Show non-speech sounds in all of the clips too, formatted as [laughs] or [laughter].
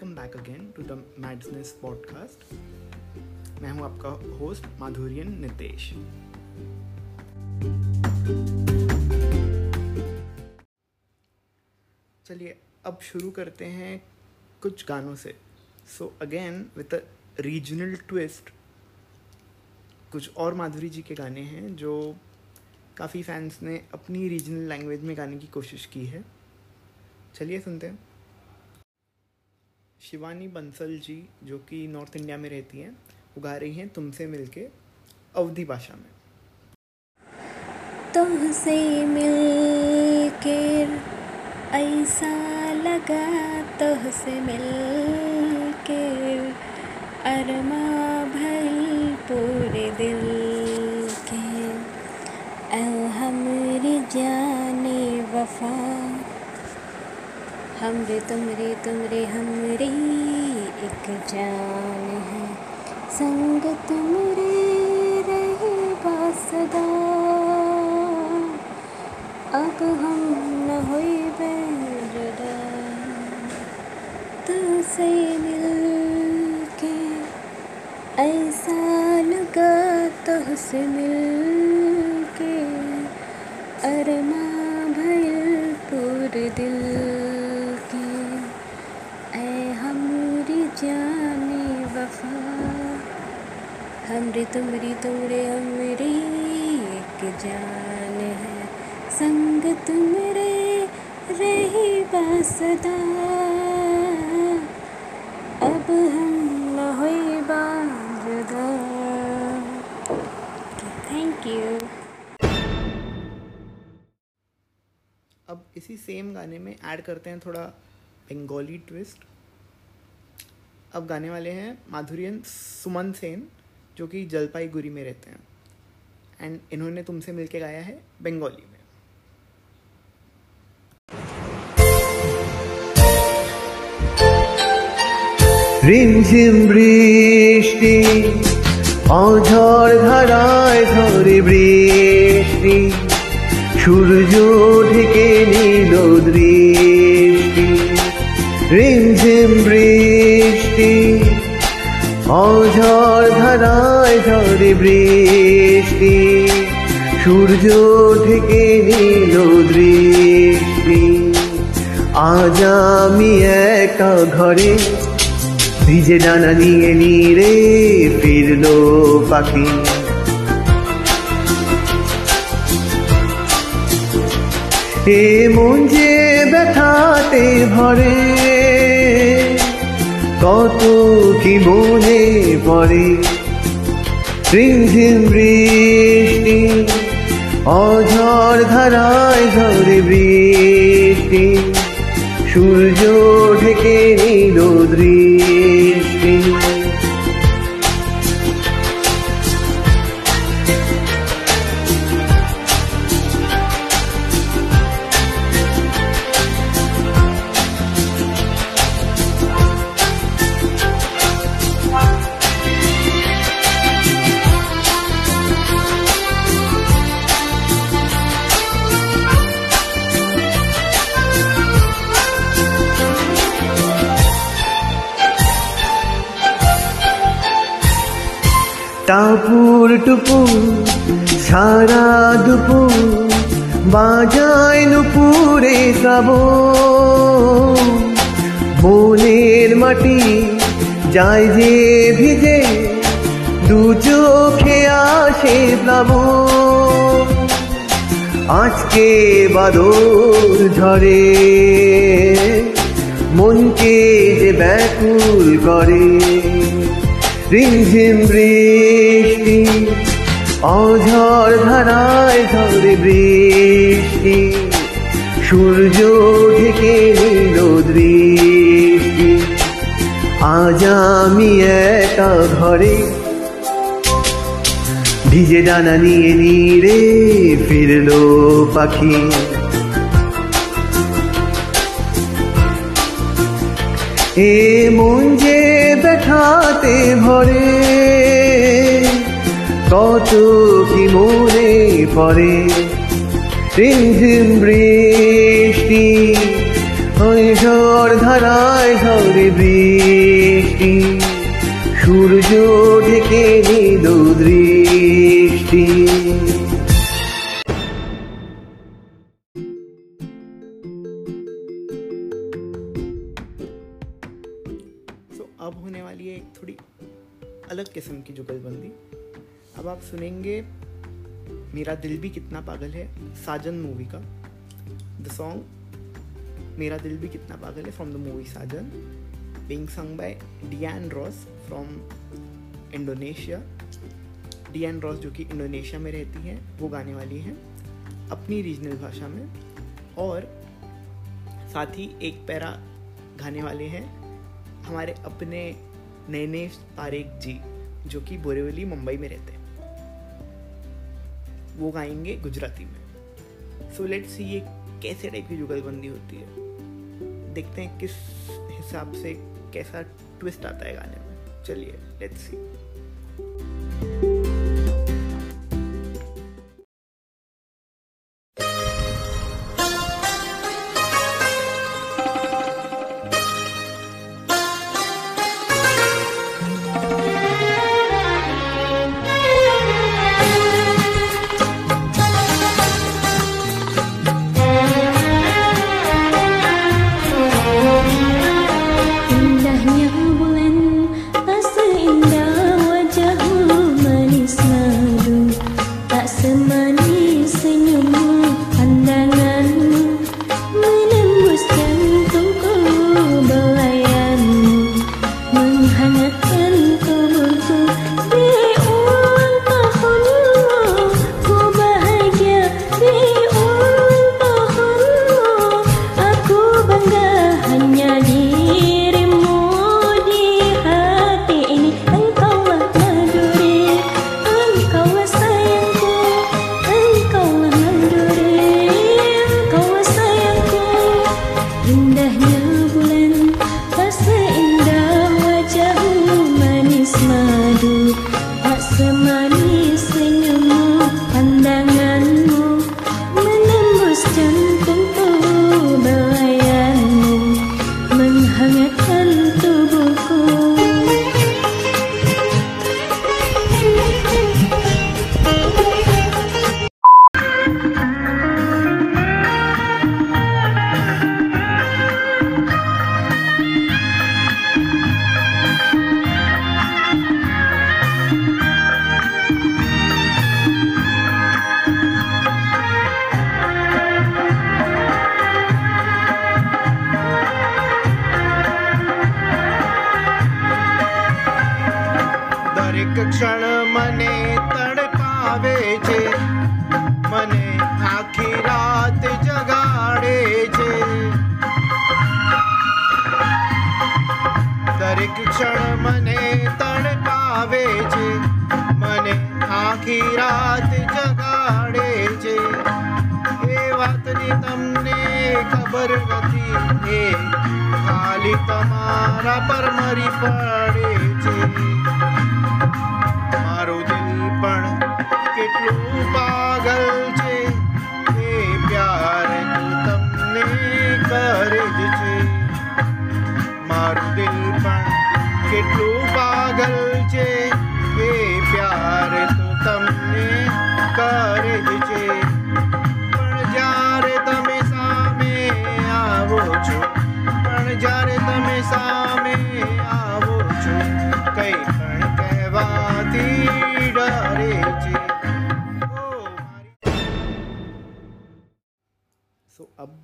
Welcome back again to the madness podcast. मैं हूँ आपका होस्ट माधुरियन नितेश। चलिए, अब शुरू करते हैं कुछ गानों से। So again with a regional twist कुछ और माधुरी जी के गाने हैं जो काफ़ी फैंस ने अपनी रीजनल लैंग्वेज में गाने की कोशिश की है। चलिए, सुनते हैं। शिवानी बंसल जी, जो कि नॉर्थ इंडिया में रहती हैं वो गा रही हैं तुमसे मिलके अवधि भाषा में। तुमसे मिलके ऐसा लगा, तुमसे मिलके अरमा भई पूरे दिल के। हमरी जाने वफा हमरे तुमरे तुमरे हमरी एक जान है। संग तुम रे रहे बासदा अब हम न बेजुदा तुझसे मिल के ऐसा लगा तुझसे मिल के अरमा भयल पूरे दिल। हमरे तुमरी तुमरे हमरी एक जान है। संग तुमरे रही बसदा अब हम न हुई थैंक यू अब इसी सेम गाने में ऐड करते हैं थोड़ा बंगाली ट्विस्ट अब गाने वाले हैं माधुरियन सुमन सेन। जो कि जलपाईगुड़ी में रहते हैं एंड इन्होंने तुमसे मिलके गाया है बंगाली में রিমঝিম বৃষ্টি অঝড় ধারায় ধরে বৃষ্টি সূর্য ঢেকে নিল দৃষ্টি রিমঝিম বৃষ্টি অঝড় ধারায় ঝড়ে বৃষ্টি, সূর্য থেকে নিল দৃষ্টি। আজ আমি একা ঘরে, ভিজে ডানা নিয়ে নিরে ফিরল পাখি। এ মন যে ব্যথাতে ভরে কত কি মনে পড়ে? রিমঝিম বৃষ্টি অঝর ধারায় ঝরে বৃষ্টি সূর্য ঢেকে নিল টুপুর সারা দুপুর বাজায় নুপুরে গাব মনের মাটি যায় যে ভিজে দু চোখে আসে প্লাব। আজকে বাদর ঝরে, মনকে যে ব্যাকুল করে। রিমঝিম বৃষ্টি অঝড় ধারায় ঝড়ে বৃষ্টি, সূর্য থেকে নিল দৃষ্টি। আজ আমি একা ঘরে, ভিজে ডানা নিয়ে নিরে ফিরলো পাখি। এ মন যে ব্যথাতে ভরে কত কি মনে পড়ে রিমঝিম বৃষ্টি কৈশোর ধারায় ঝরে বৃষ্টি সূর্য ঢেকে নিল দৃষ্টি सो अब होने वाली है एक थोड़ी अलग किस्म की जुगलबंदी अब आप सुनेंगे, मेरा दिल भी कितना पागल है, साजन मूवी का। द सॉन्ग मेरा दिल भी कितना पागल है from the movie Saajan. Being sung by Dian Ross from Indonesia Dian Ross जो कि इंडोनेशिया में रहती हैं, वो गाने वाली हैं, अपनी रीजनल भाषा में। और साथ ही एक पैरा गाने वाले हैं, हमारे अपने नैनेश पारेख जी, जो कि बोरेवली, मुंबई में रहते हैं। वो गाएँगे गुजराती में। सो लेट्स सी ये कैसे टाइप की जुगलबंदी होती है। देखते हैं किस हिसाब से कैसा ट्विस्ट आता है गाने में। चलिए लेट्स सी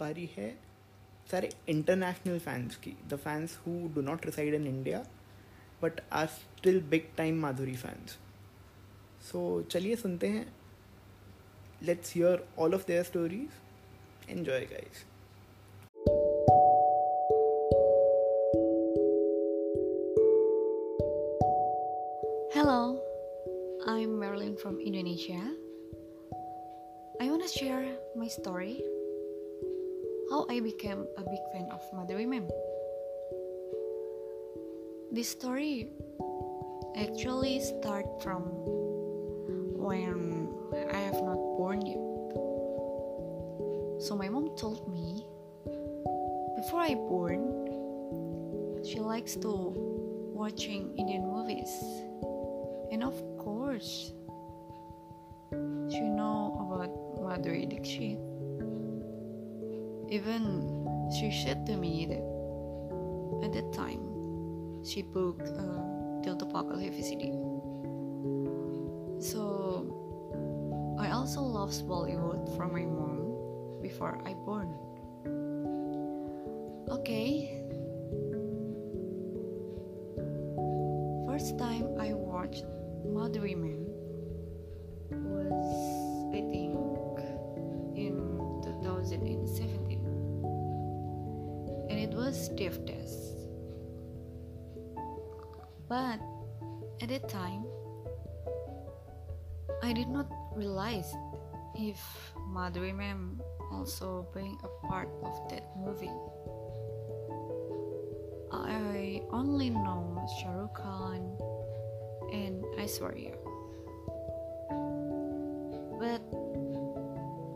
बारी है सारे इंटरनेशनल फैंस की the fans who do not reside in India but are still big time Madhuri fans so चलिए सुनते हैं। Let's hear all of their stories enjoy guys Hello, I'm Marilyn from Indonesia. I want to share my story. How I became a big fan of Madhuri Ma'am. This story actually start from when I have not born yet. So my mom told me before I born, she likes to watching Indian movies, and of course, she know about Madhuri Dixit. Even she said to me that at that time she booked uh, Tilto Pakal VCD. So I also loves Bollywood from my mom before I born. Okay. First time I watched Madhuri Man it was Test. But at that time I did not realize if Madhuri Ma'am also being a part of that movie. I only know Shah Rukh Khan and Aishwarya. But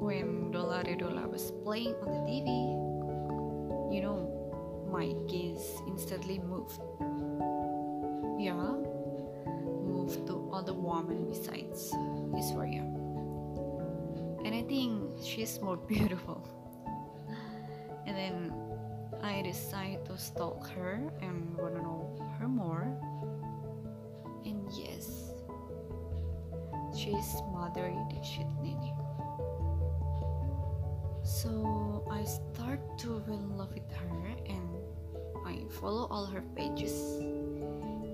when Dola was playing on the TV, you know, my gaze instantly moved. Yeah, moved to other woman besides Aishwarya. And I think she's more [laughs] beautiful. And then I decided to stalk her and wanna know her more. And yes, she's Madhuri Dixit Nene. So I start to fall in love with her and I follow all her pages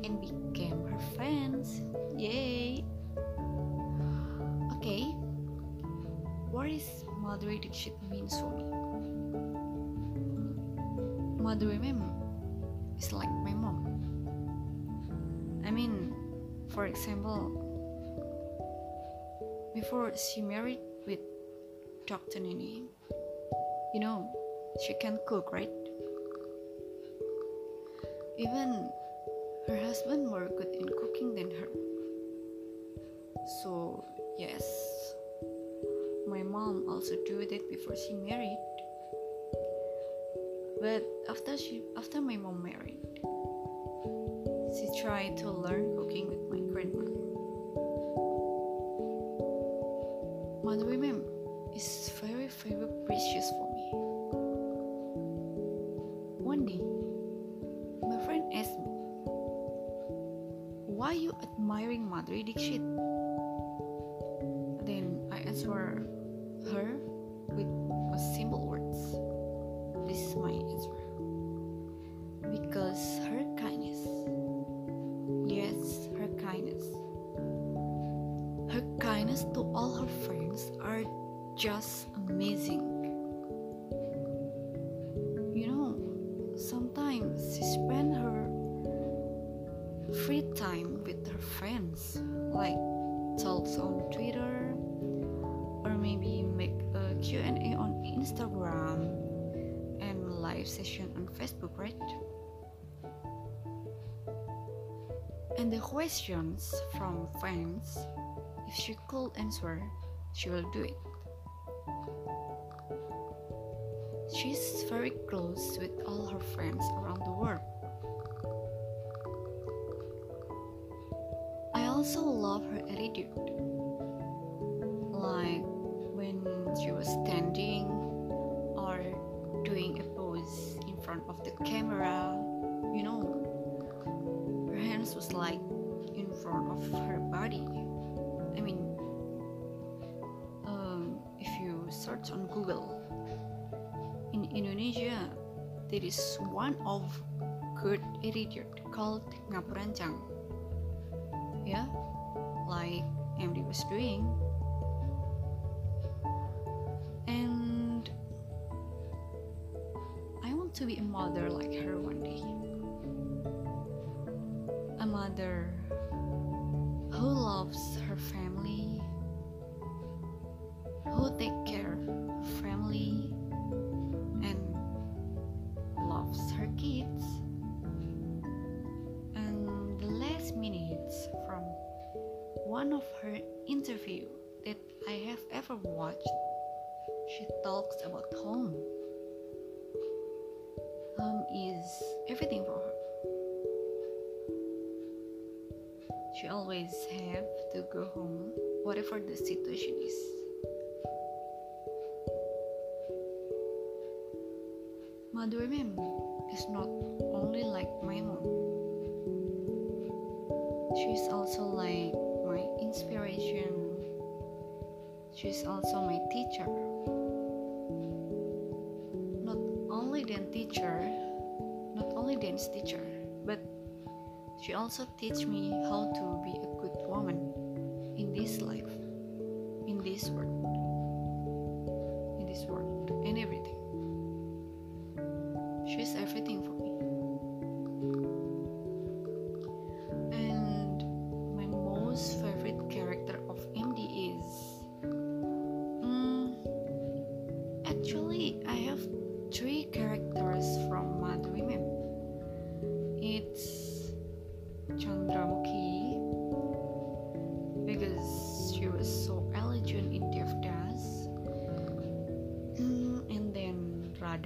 and became her fans. Yay! Okay, what is Madhuri Dixit means for me? Madhuri ma'am is like my mom. I mean, for example, before she married with Dr. Nene, you know, she can cook, right? Even her husband more good in cooking than her. So, yes, my mom also do that before she married. But after she after my mom married, she tried to learn cooking with my grandma. Madhuri women is very very precious for questions from fans, if she could answer, she will do it. She's very close with all her friends around the world. I also love her attitude. There is one of good attitude called ngapurancang. Yeah, like MD was doing. And I want to be a mother like her one day. A mother who loves her family, teach me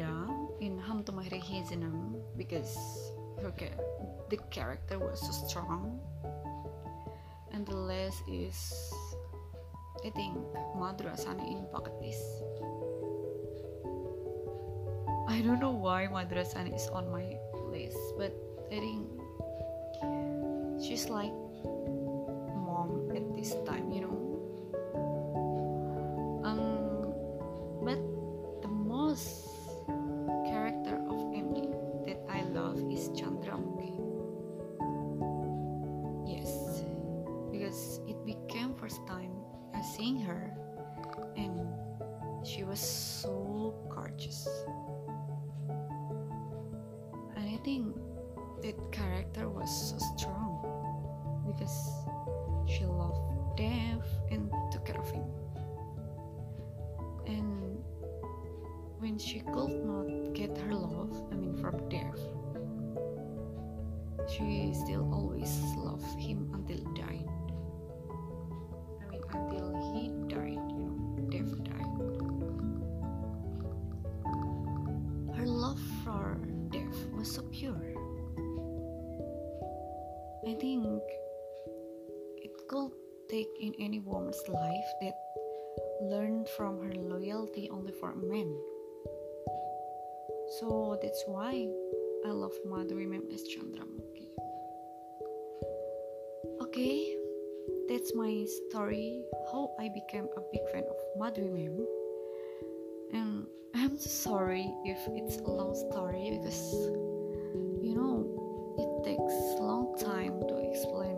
Radha in Hum Hisanam because her the character was so strong. And the last is I think Madrasana in Bucket List. I don't know why Madrasana is on my list, but I think she's like mom at this time, sorry if it's a long story because you know it takes a long time to explain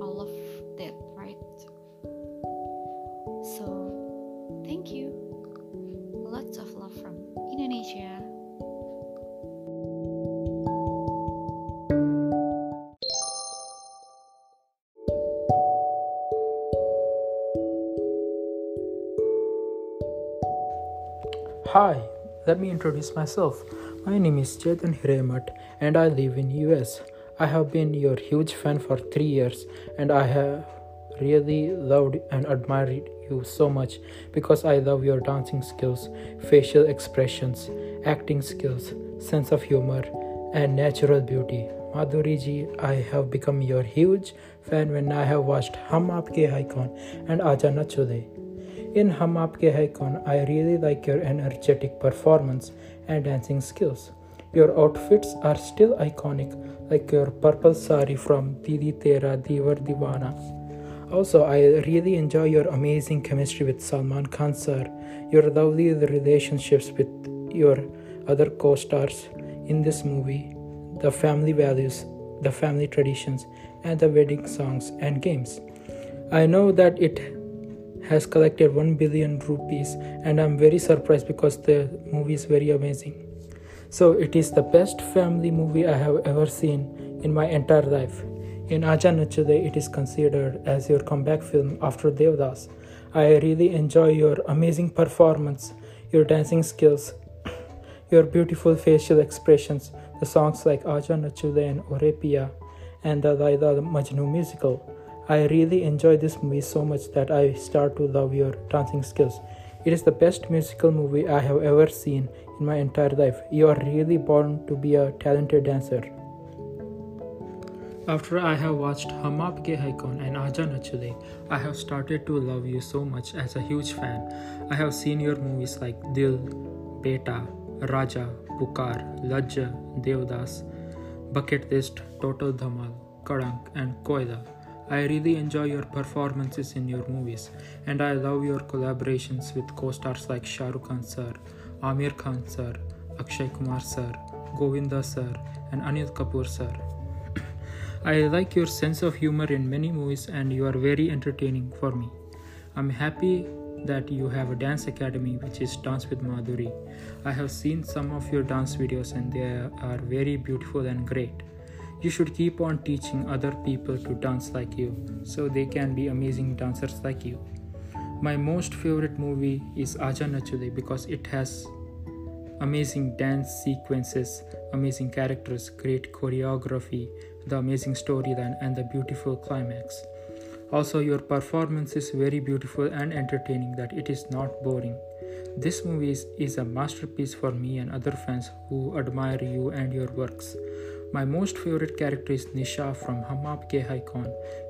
all of that, right? So, thank you. Lots of love from Indonesia. Hi, let me introduce myself. My name is Chetan Hiremath and I live in US. I have been your huge fan for 3 years and I have really loved and admired you so much because I love your dancing skills, facial expressions, acting skills, sense of humor and natural beauty. Madhuri ji, I have become your huge fan when I have watched Hum Aapke Kaun and Aja Nacho De. In Hum Aapke Hai Kaun, I really like your energetic performance and dancing skills. Your outfits are still iconic, like your purple sari from Didi Tera Devar Deewana. Also, I really enjoy your amazing chemistry with Salman Khan sir, your lovely relationships with your other co-stars in this movie, the family values, the family traditions, and the wedding songs and games. I know that it has collected 1 billion rupees and I'm very surprised because the movie is very amazing. So it is the best family movie I have ever seen in my entire life. In Aja Nachude, it is considered as your comeback film after Devdas. I really enjoy your amazing performance, your dancing skills, [clears throat] your beautiful facial expressions, the songs like Aja Nachude and Orepia, and the Laila Majnu musical. I really enjoy this movie so much that I start to love your dancing skills. It is the best musical movie I have ever seen in my entire life. You are really born to be a talented dancer. After I have watched Hum Aapke Haikon and Aja Nachule, I have started to love you so much as a huge fan. I have seen your movies like Dil, Beta, Raja, Pukar, Lajja, Devdas, Bucket List, Total Dhamal, Kalank, and Koyla. I really enjoy your performances in your movies, and I love your collaborations with co stars like Shah Rukh Khan sir, Aamir Khan sir, Akshay Kumar sir, Govinda sir, and Anil Kapoor sir. [clears throat] I like your sense of humor in many movies, and you are very entertaining for me. I'm happy that you have a dance academy which is Dance with Madhuri. I have seen some of your dance videos, and they are very beautiful and great. You should keep on teaching other people to dance like you so they can be amazing dancers like you. My most favorite movie is Aja Nachule because it has amazing dance sequences, amazing characters, great choreography, the amazing storyline, and the beautiful climax. Also, your performance is very beautiful and entertaining that it is not boring. This movie is, is a masterpiece for me and other fans who admire you and your works. My most favorite character is Nisha from Hum Aapke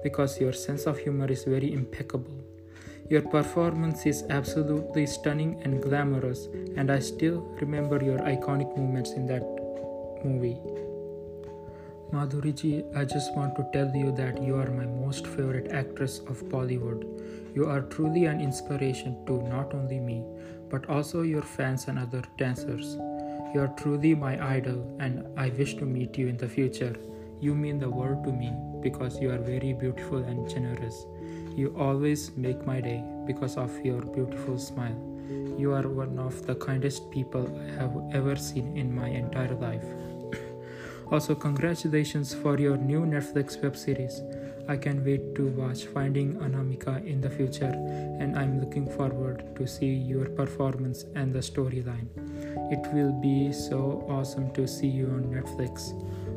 because your sense of humor is very impeccable. Your performance is absolutely stunning and glamorous, and I still remember your iconic moments in that movie. Madhuriji, I just want to tell you that you are my most favorite actress of Bollywood. You are truly an inspiration to not only me, but also your fans and other dancers. You are truly my idol, and I wish to meet you in the future. You mean the world to me because you are very beautiful and generous. You always make my day because of your beautiful smile. You are one of the kindest people I have ever seen in my entire life. [coughs] Also, congratulations for your new Netflix web series. I can wait to watch Finding Anamika in the future, and I'm looking forward to see your performance and the storyline. It will be so awesome to see you on Netflix.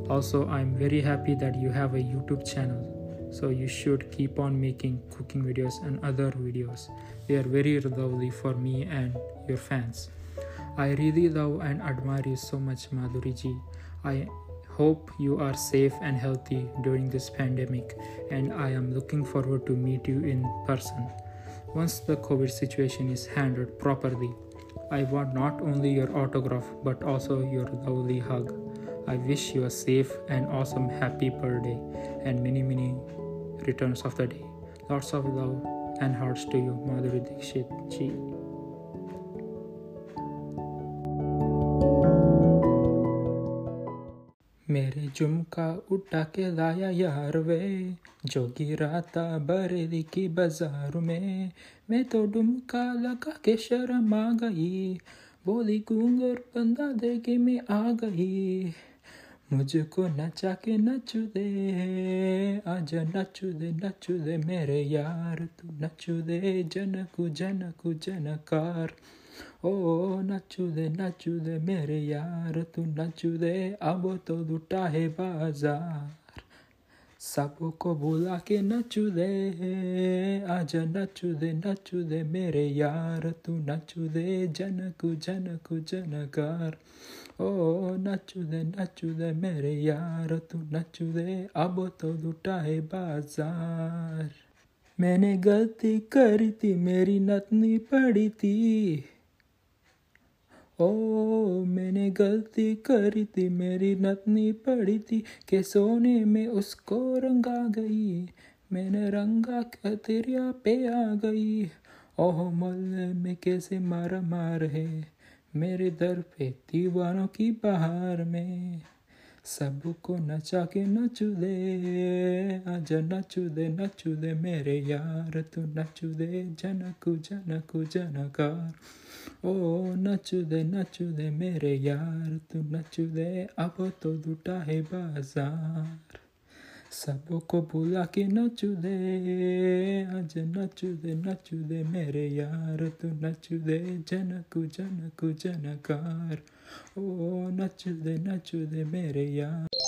Also, I'm very happy that you have a YouTube channel, so you should keep on making cooking videos and other videos. They are very lovely for me and your fans. I really love and admire you so much, Madhuriji. I hope you are safe and healthy during this pandemic, and I am looking forward to meet you in person. Once the COVID situation is handled properly, I want not only your autograph but also your lovely hug. I wish you a safe and awesome happy birthday and many many returns of the day. Lots of love and hearts to you, Madhuri Dixit. मेरे झुमका उठा के लाया यार वे, जो गिरा था बरेली की बाज़ार में। मैं तो डुमका लगा के शर्म आ गई, बोली गूंगर बंदा देगी मैं आ गई। मुझको नचा के नचू दे, आज नचू दे नचू दे मेरे यार, तू नचू दे, जनकू जनकू, जनकार। ओ नचू दे दे मेरे यार तू नचू दे अब तो लुटा है बाज़ार सबको बुला के नचू दे आजा नचू दे दे मेरे यार तू नचू दे जनकू जनकू जनकार ओ नचू दे दे मेरे यार तू नचू दे अब तो लुटा है बाज़ार मैंने गलती करी थी मेरी नतनी पड़ी थी ओ, मैंने गलती करी थी मेरी नतनी पड़ी थी, के सोने में उसको रंगा गई। मैंने रंगा क्या तेरिया पे आ गई। ओह, मोहल्ले में कैसे मारा मार है। मेरे दर पे दीवानों की बहार में। सबको नचा के नचू दे, आजा नचू दे नचू दे मेरे यार, तू नचू दे, जनकू जनकू, जनकार। ओ नचू दे नचू दे मेरे यार तू नचू दे अब तो लुटा है बाज़ार सबको बुला के नचू दे आज नचू दे नचू दे मेरे यार तू नचू दे जनकू जनकू जनकार ओ नचू दे नचू दे मेरे यार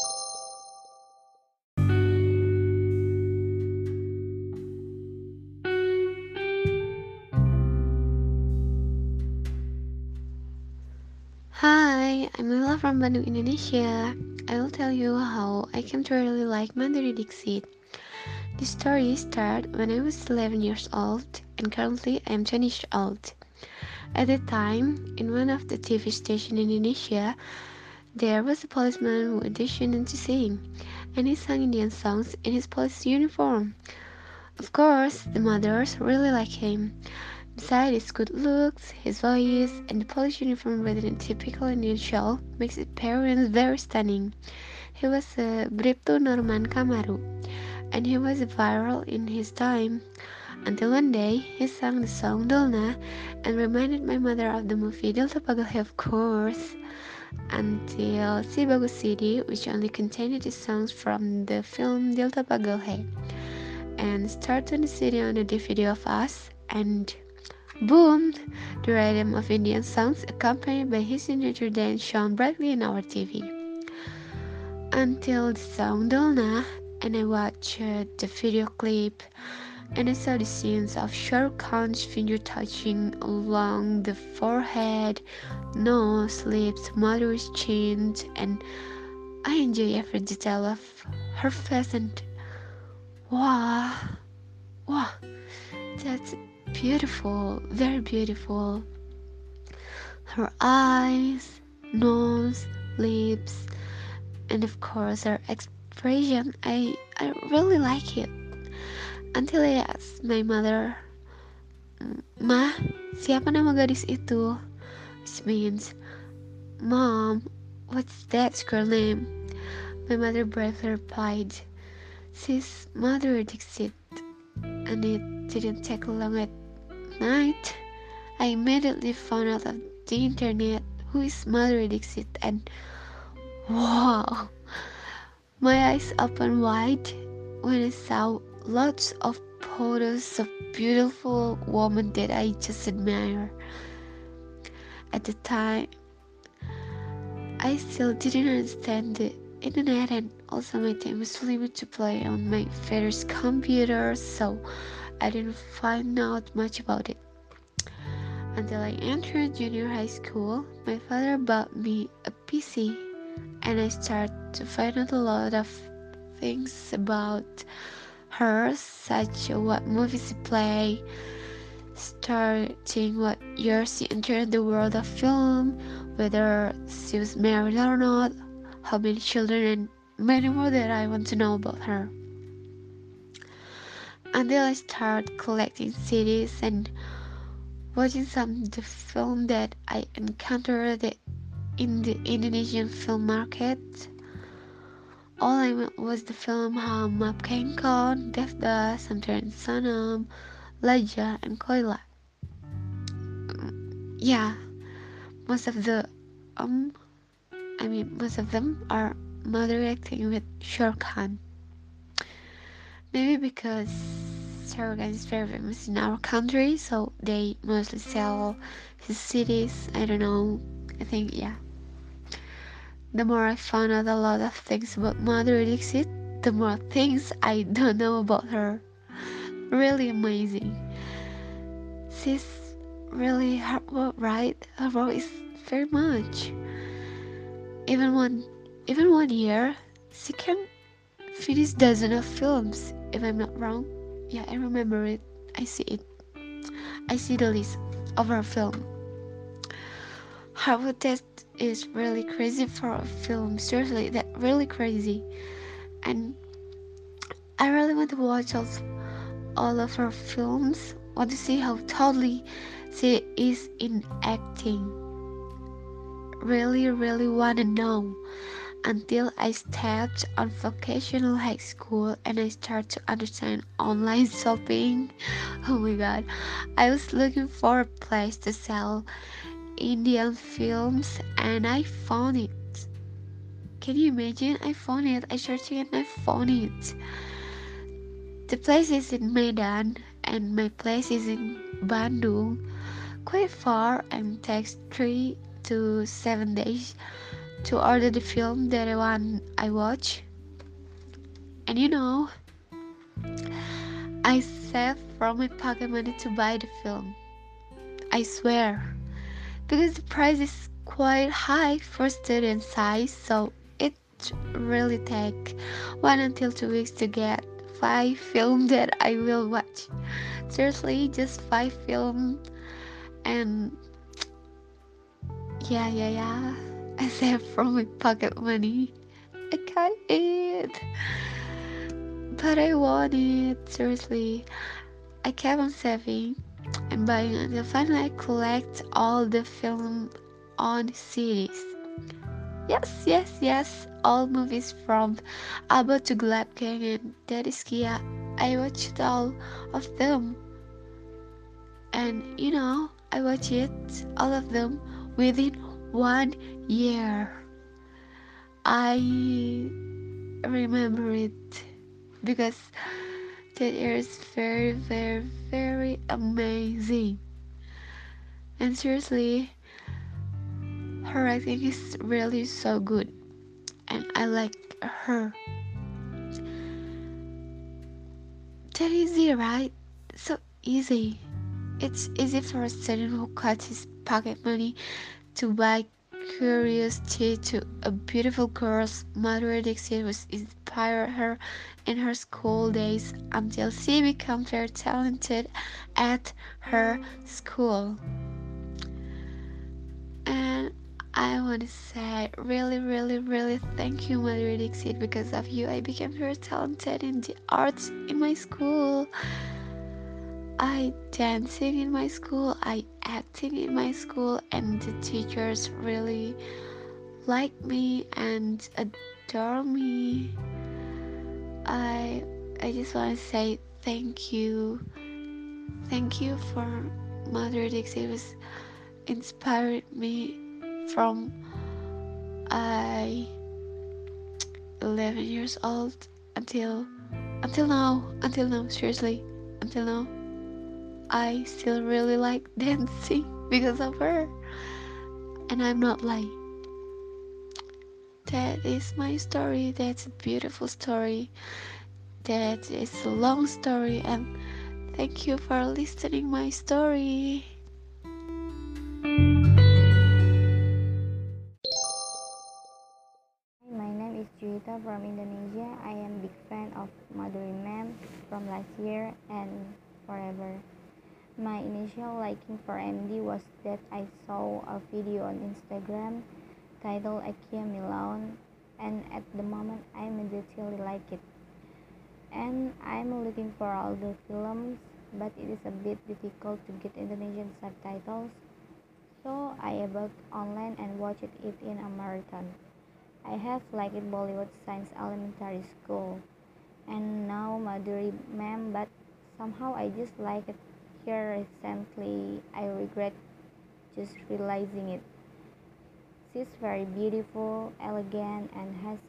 Hi, I'm Lila from Bandung, Indonesia. I will tell you how I came to really like Madhuri Dixit. The story started when I was 11 years old, and currently I am 20 years old. At the time, in one of the TV stations in Indonesia, there was a policeman who auditioned to sing, and he sang Indian songs in his police uniform. Of course, the mothers really liked him. His good looks, his voice, and the police uniform rather than typical Indian show makes his appearance very stunning. He was a Briptu Norman Kamaru, and he was viral in his time. Until one day, he sang the song Dholna and reminded my mother of the movie Delta Pagalhe, of course. Until Si Bagus CD, which only contained the songs from the film Delta Pagalhe, and started the city on a DVD of us, and boom, the rhythm of Indian songs accompanied by his signature dance shone brightly in our TV. Until the song Dholna, and I watched uh, the video clip and I saw the scenes of Rukh Khan's finger touching along the forehead, nose, lips, mother's chin, and I enjoy every detail of her face and wow, wow, that's beautiful, very beautiful. Her eyes, nose, lips, and of course her expression. I I really like it until I asked my mother, Ma, siapa nama gadis itu? Which means, Mom, what's that girl name? My mother bravely replied, She's Mother Dixit. And it didn't take long at night. I immediately found out of the internet who is Mother Dixit and wow, my eyes opened wide when I saw lots of photos of beautiful women that I just admire. At the time, I still didn't understand the internet and also my time was limited to play on my father's computer, so I didn't find out much about it. Until I entered junior high school, my father bought me a PC and I started to find out a lot of things about her, such as what movies she play, starting what year she entered the world of film, whether she was married or not, how many children, and many more that I want to know about her. Until I start collecting CDs and watching some the film that I encountered in the Indonesian film market. All I met was the film Hum Aapke Hain Koun, Devdas, Samtaran Sanam, Lajja, and Koyla. Yeah, most of the um, I mean most of them are mother acting with Shah Khan. Maybe because Shah Khan is very famous in our country, so they mostly sell his cities. I don't know. I think yeah. The more I found out a lot of things about Mother Dixit, the more things I don't know about her. Really amazing. She's really hard work, right? Her work is very much. Even one, even one year, she can finish dozen of films. If I'm not wrong, yeah, I remember it. I see it. I see the list of her film. Harvard Test is really crazy for a film. Seriously, that really crazy. And I really want to watch all, all of her films. Want to see how totally she is in acting. Really, really want to know. Until I stepped on vocational high school and I start to understand online [laughs] shopping. Oh my god. I was looking for a place to sell Indian films and I found it. Can you imagine? I found it. I searched and I found it. The place is in Medan and my place is in Bandung. Quite far and takes three to seven days to order the film that one I watch. And you know, I saved from my pocket money to buy the film. I swear because the price is quite high for student size, so it really take one until two weeks to get five film that I will watch. Seriously, just five film and yeah, yeah, yeah. I save from my pocket money. I can't eat. But I want it, seriously. I kept on saving and buying until finally I collect all the film on series. Yes, yes, yes, all movies from Abodh to Gulab Gang and Dedh Ishqiya. I watched all of them. And you know, I watched it, all of them, within one year. I remember it because that year is very, very, very amazing. And seriously, her acting is really so good, and I like her. That easy, right? So easy. It's easy for a student who cuts his pocket money to buy curiosity to a beautiful girl's mother Dixie was inspired her in her school days until she became very talented at her school. And I want to say really, really, really thank you, Madhuri Dixit. Because of you, I became very talented in the arts in my school. I dancing in my school, I acting in my school, and the teachers really like me and adore me. I I just want to say thank you, thank you for Madhuri Dixit. It was inspired me from I 11 years old until until now until now seriously until now I still really like [laughs] dancing because of her. And I'm not lying. That is my story. That's a beautiful story. That is a long story and thank you for listening my story. My name is Juita from Indonesia. I am big fan of Madhuri Ma'am from last year and forever. My initial liking for MD was that I saw a video on Instagram titled Akia Milan and at the moment I immediately like it. And I'm looking for all the films but it is a bit difficult to get Indonesian subtitles. So I bought online and watched it in a marathon. I have liked Bollywood since elementary school and now Madhuri Ma'am but somehow I just like it here recently I regret just realizing it. She's very beautiful, elegant, and has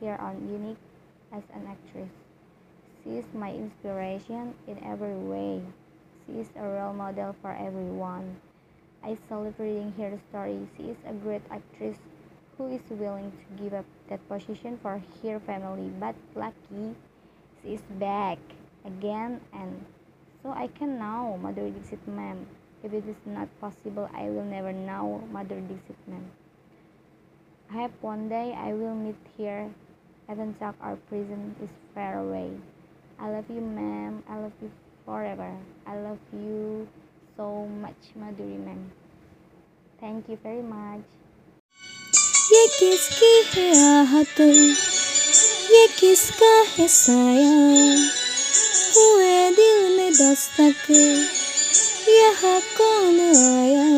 her own unique as an actress. She is my inspiration in every way. She is a role model for everyone. I salute reading her story. She is a great actress who is willing to give up that position for her family, but lucky she is back again and so I can now, Madhuri Dixit ma'am. If it is not possible, I will never know, Madhuri Dixit ma'am. I hope one day I will meet here. Evansack, our prison is far away. I love you, ma'am. I love you forever. I love you so much, Madhuri ma'am. Thank you very much. ये किसकी है ये किसका है साया हुए दिल में दस्तक। यह कौन आया?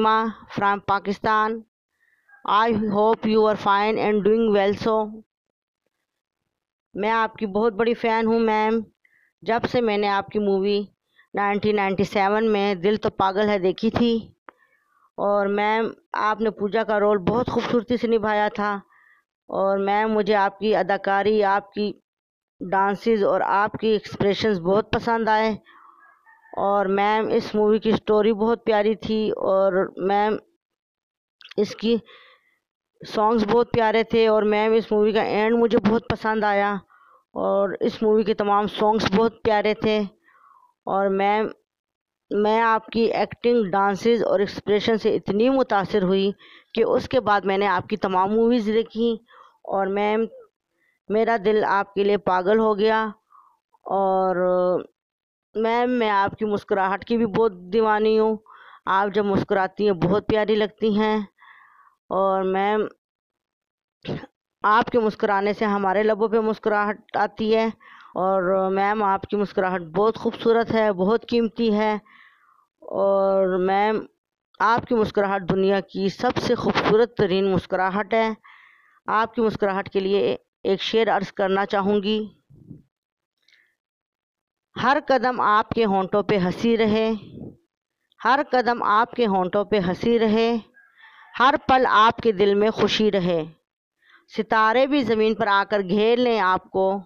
Seema from Pakistan. I hope you are fine and doing well so. मैं आपकी बहुत बड़ी फ़ैन हूँ मैम जब से मैंने आपकी मूवी 1997 में दिल तो पागल है देखी थी, और मैम आपने पूजा का रोल बहुत खूबसूरती से निभाया था, और मैम मुझे आपकी अदाकारी, आपकी डांसेस और आपकी एक्सप्रेशंस बहुत पसंद आए और मैम, इस मूवी की स्टोरी बहुत प्यारी थी और मैम, इसकी सॉन्ग्स बहुत प्यारे थे और मैम, इस मूवी का एंड मुझे बहुत पसंद आया और इस मूवी के तमाम सॉन्ग्स बहुत प्यारे थे और मैम, मैं आपकी एक्टिंग डांसेस और एक्सप्रेशन से इतनी मुतासर हुई कि उसके बाद मैंने आपकी तमाम मूवीज़ देखी और मैम, मेरा दिल आपके लिए पागल हो गया और मैम, मैं आपकी मुस्कुराहट की भी बहुत दीवानी हूँ। आप जब मुस्कुराती हैं, बहुत प्यारी लगती हैं। और मैम, आपके मुस्कुराने से हमारे लबों पे मुस्कुराहट आती है। और मैम, आपकी मुस्कुराहट बहुत खूबसूरत है, बहुत कीमती है। और मैम, आपकी मुस्कुराहट दुनिया की सबसे खूबसूरत तरीन मुस्कुराहट है। आपकी मुस्कुराहट के लिए एक शेर अर्ज़ करना चाहूँगी। हर कदम आपके होंठों पे हँसी रहे। हर कदम आपके होंठों पे हँसी रहे। हर पल आपके दिल में खुशी रहे। सितारे भी ज़मीन पर आकर घेर लें आपको।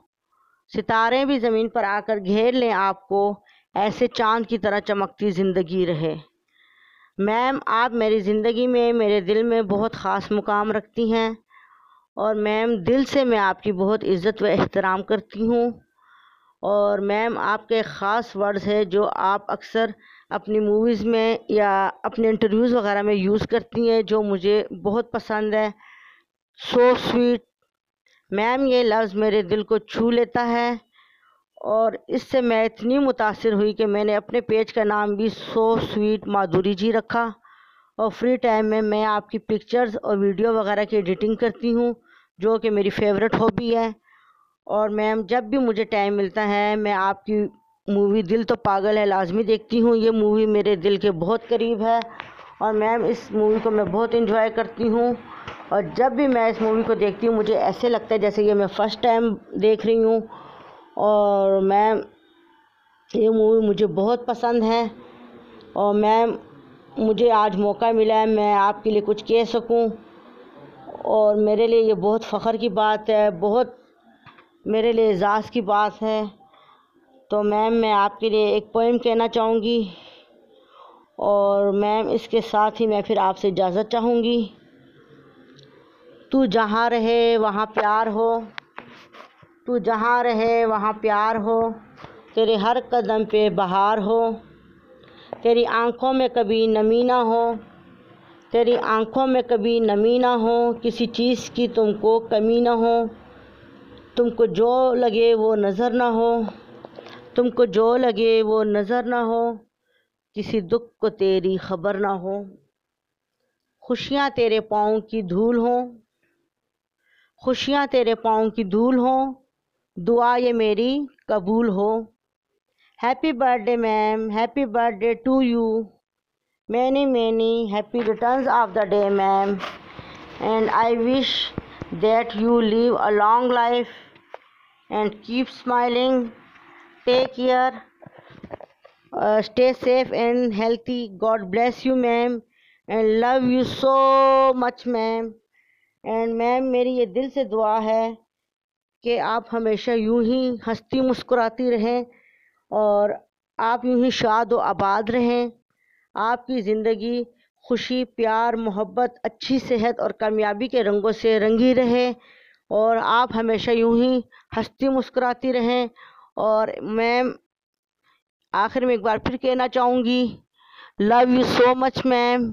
सितारे भी ज़मीन पर आकर घेर लें आपको। ऐसे चाँद की तरह चमकती ज़िंदगी रहे। मैम, आप मेरी ज़िंदगी में, मेरे दिल में बहुत ख़ास मुकाम रखती हैं। और मैम, दिल से मैं आपकी बहुत इज़्ज़त व एहतराम करती हूँ। और मैम, आपके ख़ास वर्ड्स है जो आप अक्सर अपनी मूवीज़ में या अपने इंटरव्यूज़ वगैरह में यूज़ करती हैं, जो मुझे बहुत पसंद है। सो स्वीट मैम, ये लफ्ज़ मेरे दिल को छू लेता है और इससे मैं इतनी मुतासर हुई कि मैंने अपने पेज का नाम भी सो स्वीट माधुरी जी रखा और फ्री टाइम में मैं आपकी पिक्चर्स और वीडियो वगैरह की एडिटिंग करती हूँ, जो कि मेरी फेवरेट हॉबी है। और मैम, जब भी मुझे टाइम मिलता है, मैं आपकी मूवी दिल तो पागल है, लाजमी देखती हूँ। ये मूवी मेरे दिल के बहुत करीब है और मैम, इस मूवी को मैं बहुत इन्जॉय करती हूँ। और जब भी मैं इस मूवी को देखती हूँ, मुझे ऐसे लगता है जैसे ये मैं फ़र्स्ट टाइम देख रही हूँ। और मैम, ये मूवी मुझे बहुत पसंद है। और मैम, मुझे आज मौका मिला है, मैं आपके लिए कुछ कह सकूँ। और मेरे लिए ये बहुत फ़ख्र की बात है, बहुत मेरे लिए एजाज़ की बात है। तो मैम, मैं आपके लिए एक पोइम कहना चाहूँगी और मैम, इसके साथ ही मैं फिर आपसे इजाज़त चाहूँगी। तू जहाँ रहे, वहाँ प्यार हो। तू जहाँ रहे, वहाँ प्यार हो। तेरे हर कदम पे बहार हो। तेरी आँखों में कभी नमी ना हो। तेरी आँखों में कभी नमी ना हो। किसी चीज़ की तुमको कमी ना हो। तुमको जो लगे वो नज़र ना हो, तुमको जो लगे वो नज़र ना हो, किसी दुख को तेरी खबर ना हो, खुशियाँ तेरे पाँव की धूल हों, खुशियाँ तेरे पाँव की धूल हों, दुआ ये मेरी कबूल हो। Happy birthday ma'am happy birthday to you many many happy returns of the day ma'am and I wish that you live a long life. And keep smiling. Take care. Uh, stay safe and healthy. God bless you, ma'am. And love you so much, ma'am. And ma'am मेरी ये दिल से दुआ है कि आप हमेशा यूँ ही हंसती मुस्कुराती रहें और आप यूँ ही शाद व आबाद रहें आपकी ज़िंदगी खुशी प्यार मोहब्बत अच्छी सेहत और कामयाबी के रंगों से रंगी रहे और आप हमेशा यूँ ही हंसती मुस्कुराती रहें। और मैम आखिर में एक बार फिर कहना चाहूँगी love you so much ma'am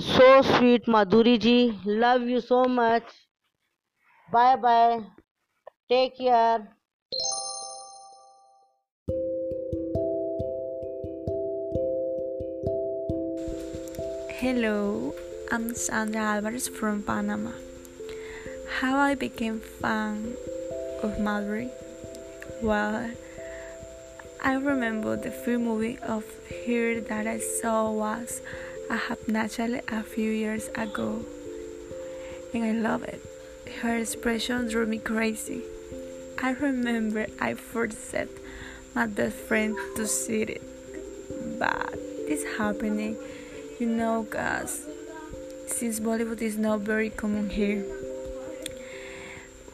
so sweet Madhuri ji. Love you so much bye bye take care Hello, I'm Sandra Alvarez from Panama. How I became fan of Madhuri? Well, I remember the first movie of her that I saw was Aaja Nachle a few years ago, and I love it. Her expression drove me crazy. I remember I first said my best friend to see it, but this happening, you know, guys, since Bollywood is not very common here.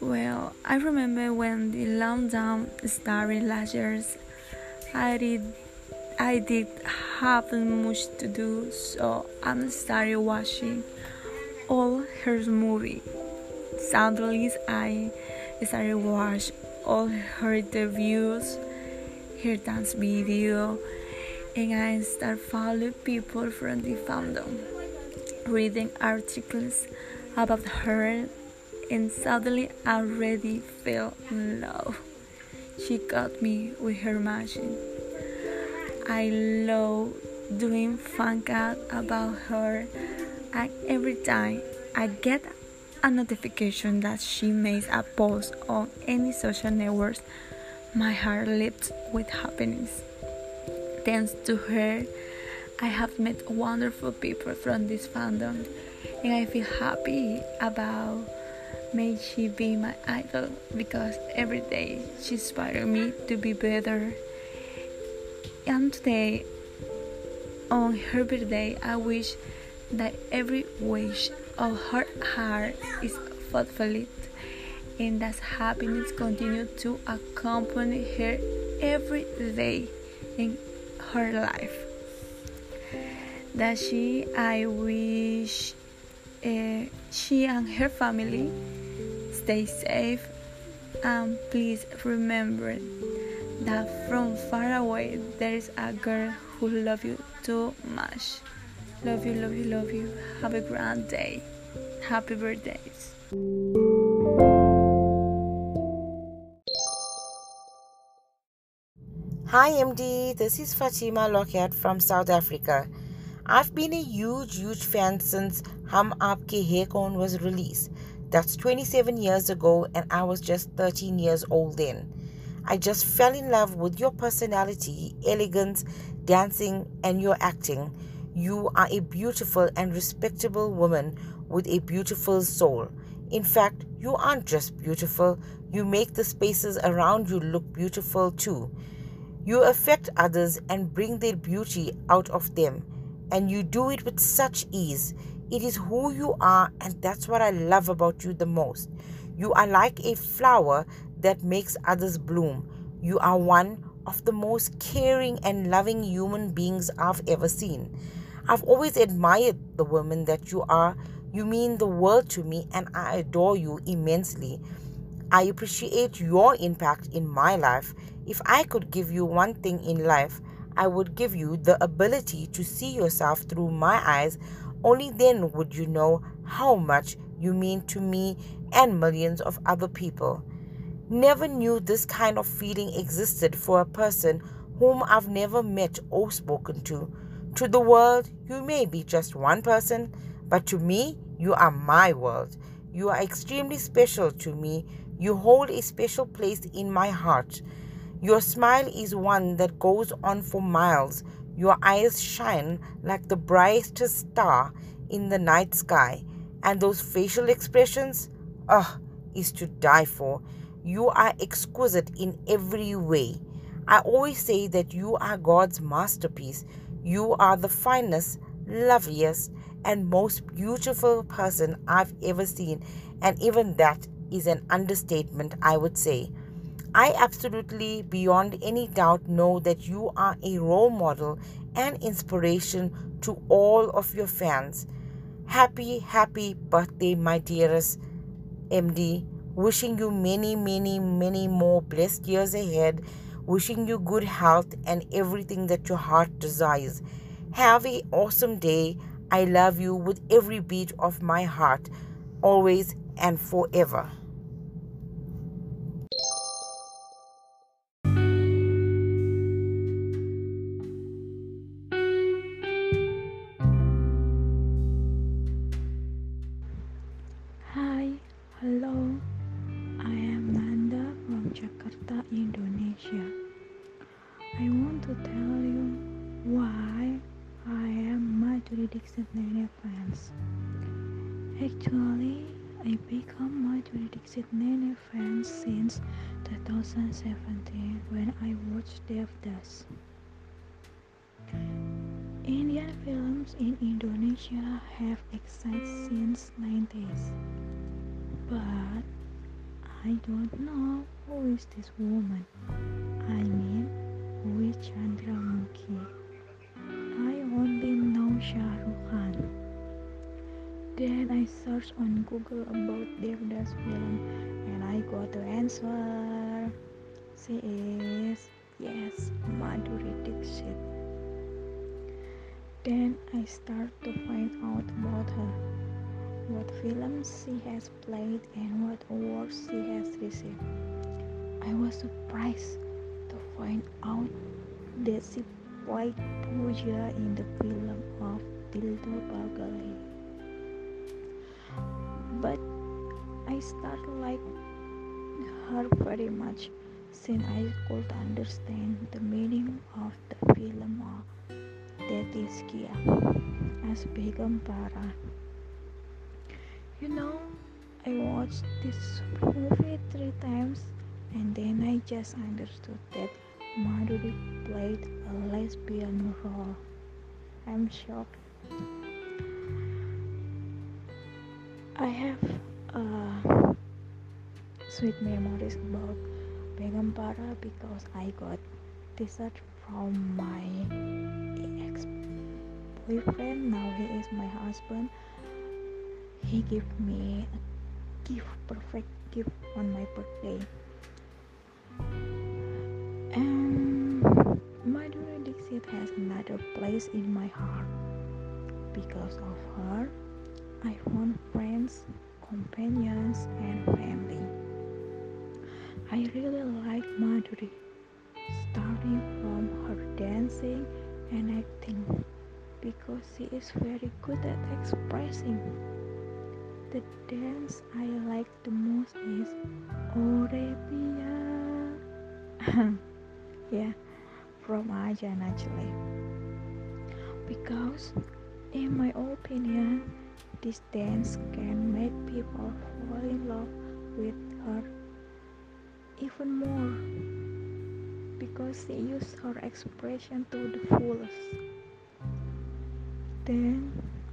Well, I remember when the lockdown started last year, I did I did have much to do, so I started watching all her movie. Suddenly, I started watch all her interviews, her dance video, and I start following people from the fandom, reading articles about her, and suddenly I already fell in love. She caught me with her machine. I love doing fan art about her, and every time I get a notification that she makes a post on any social networks, my heart leaps with happiness. Thanks to her, I have met wonderful people from this fandom, and I feel happy about may she be my idol because every day she inspires me to be better. And today, on her birthday, I wish that every wish of her heart is fulfilled and that happiness continue to accompany her every day in her life. That she, I wish uh, she and her family stay safe and please remember that from far away there is a girl who loves you too much. Love you, love you, love you. Have a grand day. Happy birthdays. Hi MD, this is Fatima Lockett from South Africa. I've been a huge, huge fan since Hum Aapke Hain Koun was released. That's 27 years ago, and I was just 13 years old then. I just fell in love with your personality, elegance, dancing, and your acting. You are a beautiful and respectable woman with a beautiful soul. In fact, you aren't just beautiful, you make the spaces around you look beautiful too. You affect others and bring their beauty out of them, and you do it with such ease. It is who you are, and that's what I love about you the most. You are like a flower that makes others bloom. You are one of the most caring and loving human beings I've ever seen. I've always admired the woman that you are. You mean the world to me, and I adore you immensely. I appreciate your impact in my life. If I could give you one thing in life, I would give you the ability to see yourself through my eyes. Only then would you know how much you mean to me and millions of other people. Never knew this kind of feeling existed for a person whom I've never met or spoken to. To the world, you may be just one person, but to me, you are my world. You are extremely special to me. You hold a special place in my heart. Your smile is one that goes on for miles. Your eyes shine like the brightest star in the night sky. And those facial expressions, ah, is to die for. You are exquisite in every way. I always say that you are God's masterpiece. You are the finest, loveliest, and most beautiful person I've ever seen, and even that is an understatement, I would say. I absolutely, beyond any doubt, know that you are a role model and inspiration to all of your fans. Happy, happy birthday, my dearest MD. Wishing you many, many, many more blessed years ahead. Wishing you good health and everything that your heart desires. Have an awesome day. I love you with every beat of my heart, always and forever. Become Madhuri Dixit many fans since 2017 when I watched Devdas. Indian films in Indonesia have existed since 90s. But I don't know who is this woman. I mean, who is Chandra Mukhi? I only know Shah Rukh Khan. Then I searched on Google about Devdas film and I got the answer. She is, yes, Madhuri Dixit. Then I start to find out about her, what films she has played and what awards she has received. I was surprised to find out that she played Pooja in the film of Dildo Bargali. But I started like her very much since I could understand the meaning of the film that is Kia as Begum Para. You know, I watched this movie three times and then I just understood that Madhuri played a lesbian role. I'm shocked. I have uh, sweet memories about Begum Para because I got t-shirt from my ex-boyfriend. Now he is my husband. He gave me a gift perfect gift on my birthday. And Madhuri Dixit has another place in my heart because of her I found friends companions and family I really like Madhuri starting from her dancing and acting because she is very good at expressing. The dance I like the most is O Re Piya. [laughs] yeah, from Aaja Nachle. Because, in my opinion, this dance can make people fall in love with her even more because she used her expression to the fullest. Then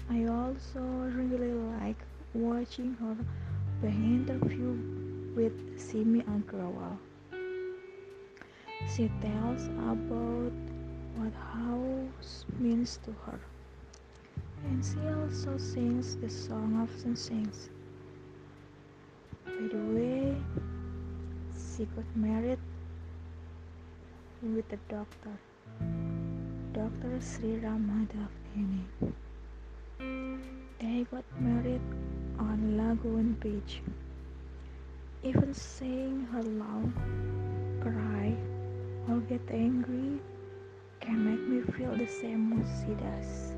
I also really like watching her being interviewed with Simi Garewal. She tells about what house means to her. And she also sings the song of Sun Sings. By the way, she got married with the doctor, Dr. Sri Ini. They got married on Lagoon Beach. Even seeing her laugh, cry, or get angry can make me feel the same as she does.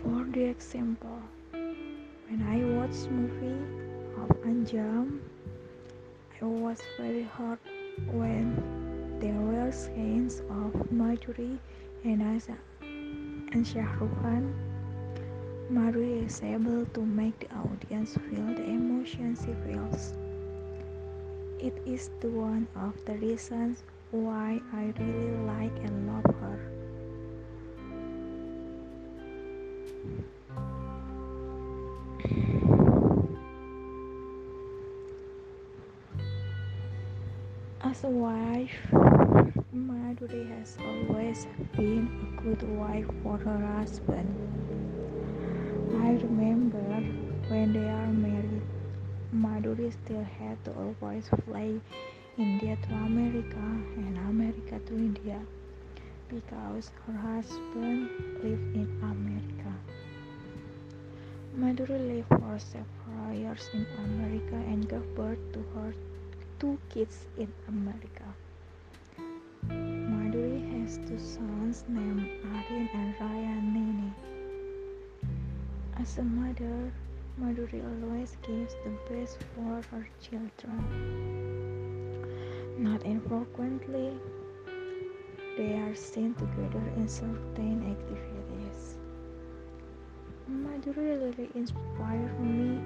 For the example, when I watched movie of Anjam, I was very hurt when there were scenes of Madhuri and Asa and Shah Rukh Khan. Is able to make the audience feel the emotions she feels. It is the one of the reasons why I really like and love her. A wife, Madhuri has always been a good wife for her husband. I remember when they are married, Madhuri still had to always fly India to America and America to India because her husband lived in America. Madhuri lived for several years in America and gave birth to her two kids in America. Madhuri has two sons named Aryan and Ryan Nene. As a mother, Madhuri always gives the best for her children. Not infrequently, they are seen together in certain activities. Madhuri really inspired me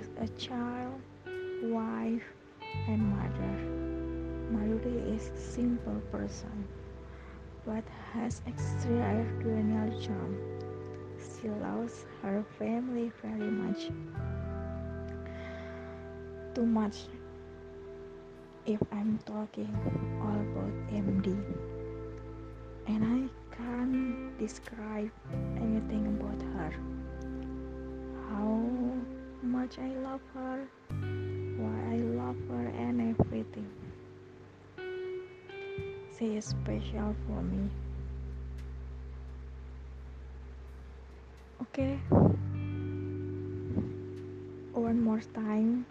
as a child, wife, and mother. Madhuri is a simple person, but has extraordinary charm. She loves her family very much. Too much if I'm talking all about MD. And I can't describe anything about her. How much I love her, why I love her, and everything. She is special for me. Okay. One more time.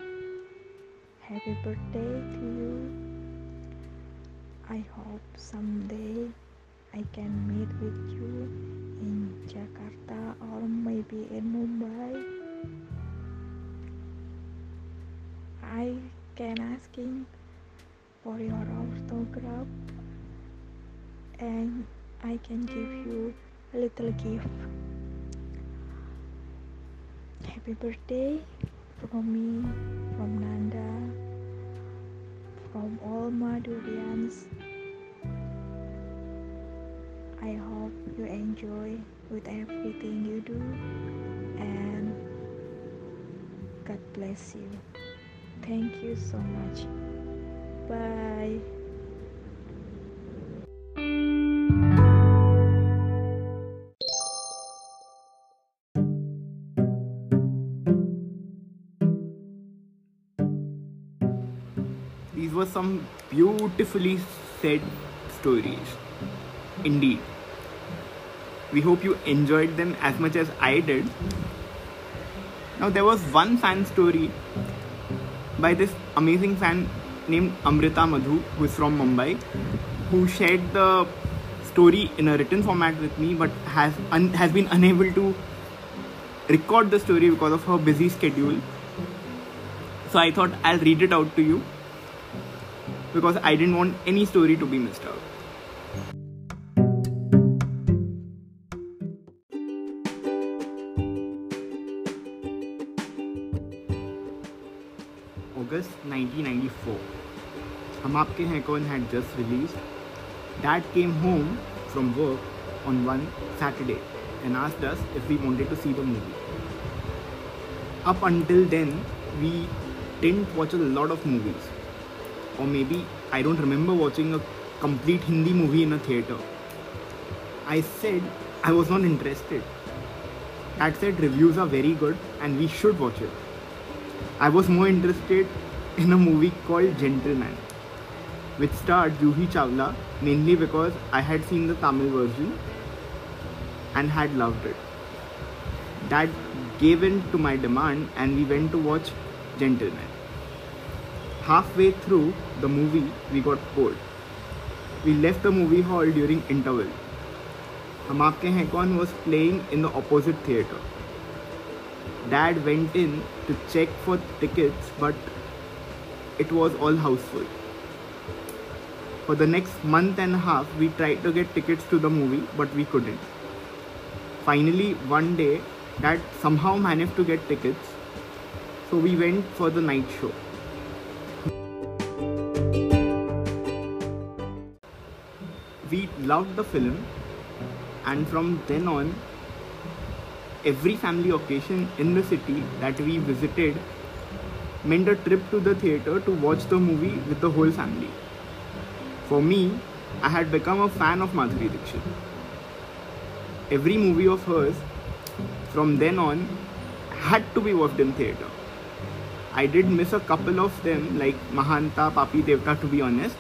Happy birthday to you. I hope someday I can meet with you in Jakarta or maybe in Mumbai. I can asking for your autograph and I can give you a little gift. Happy birthday from me, from Nanda, from all Madhurians. I hope you enjoy with everything you do and God bless you. Thank you so much. Bye. These were some beautifully said stories. Indeed. We hope you enjoyed them as much as I did. Now, there was one fan story by this amazing fan named Amrita Madhu, who is from Mumbai, who shared the story in a written format with me, but has un- has been unable to record the story because of her busy schedule. So I thought I'll read it out to you because I didn't want any story to be missed out. Mapke had just released. Dad came home from work on one Saturday and asked us if we wanted to see the movie. Up until then, we didn't watch a lot of movies. Or maybe I don't remember watching a complete Hindi movie in a theatre. I said I was not interested. Dad said, reviews are very good and we should watch it. I was more interested in a movie called Gentleman which starred Juhi Chawla mainly because I had seen the Tamil version and had loved it. Dad gave in to my demand and we went to watch Gentleman. Halfway through the movie, we got bored. We left the movie hall during interval. Hum Aapke was playing in the opposite theater. Dad went in to check for tickets, but it was all houseful. For the next month and a half, we tried to get tickets to the movie, but we couldn't. Finally, one day, Dad somehow managed to get tickets, so we went for the night show. We loved the film, and from then on, every family occasion in the city that we visited meant a trip to the theater to watch the movie with the whole family. For me, I had become a fan of Madhuri Dixit. Every movie of hers from then on had to be watched in theater. I did miss a couple of them like Mahanta, Papi Devta to be honest.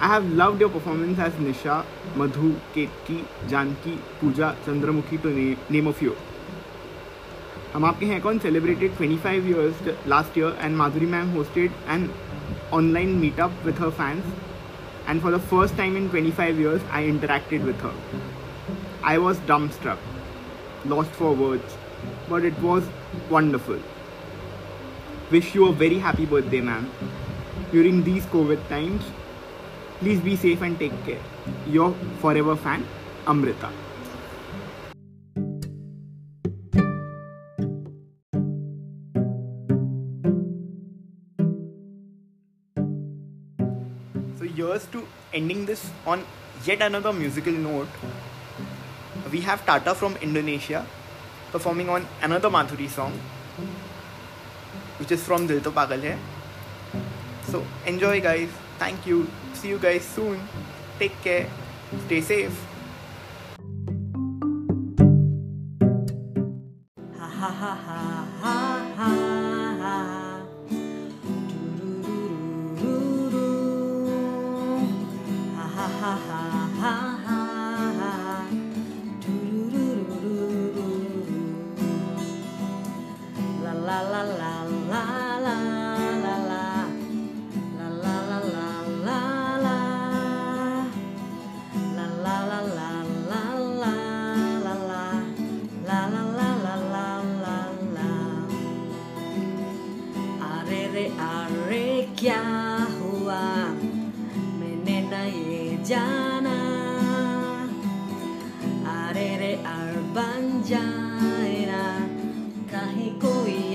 I have loved your performance as Nisha, Madhu, Ketki, Janki, Pooja, Chandramukhi to name, name a few. हम आपके हैं कौन celebrated 25 years last year and Madhuri ma'am hosted an online meetup with her fans and for the first time in 25 years I interacted with her. I was dumbstruck, lost for words, but it was wonderful. Wish you a very happy birthday, ma'am. during these COVID times. Please be safe and take care. Your forever fan, Amrita. Ending this on yet another musical note. We have Tata from Indonesia performing on another Madhuri song, which is from Dil To Pagal Hai. So enjoy, guys. Thank you. See you guys soon. Take care. Stay safe. Ha ha ha ha ha. Ha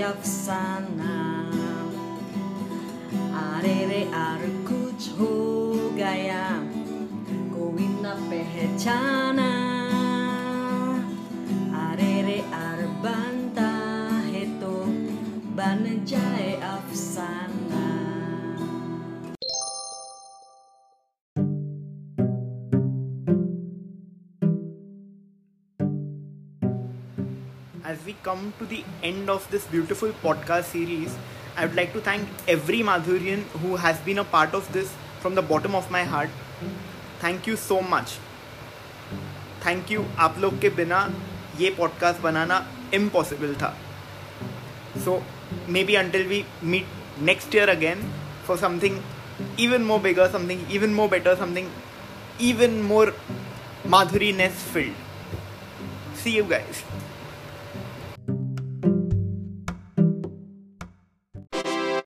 yok sana Arere arkuç hugaya Kovin na pehechan come to the end of this beautiful podcast series, I would like to thank every Madhurian who has been a part of this from the bottom of my heart. Thank you so much. Thank you आप लोग के बिना ये podcast बनाना impossible था सो may be until we meet next year again for something even more bigger, something even more better, something even more Madhuri Ness filled. See you guys.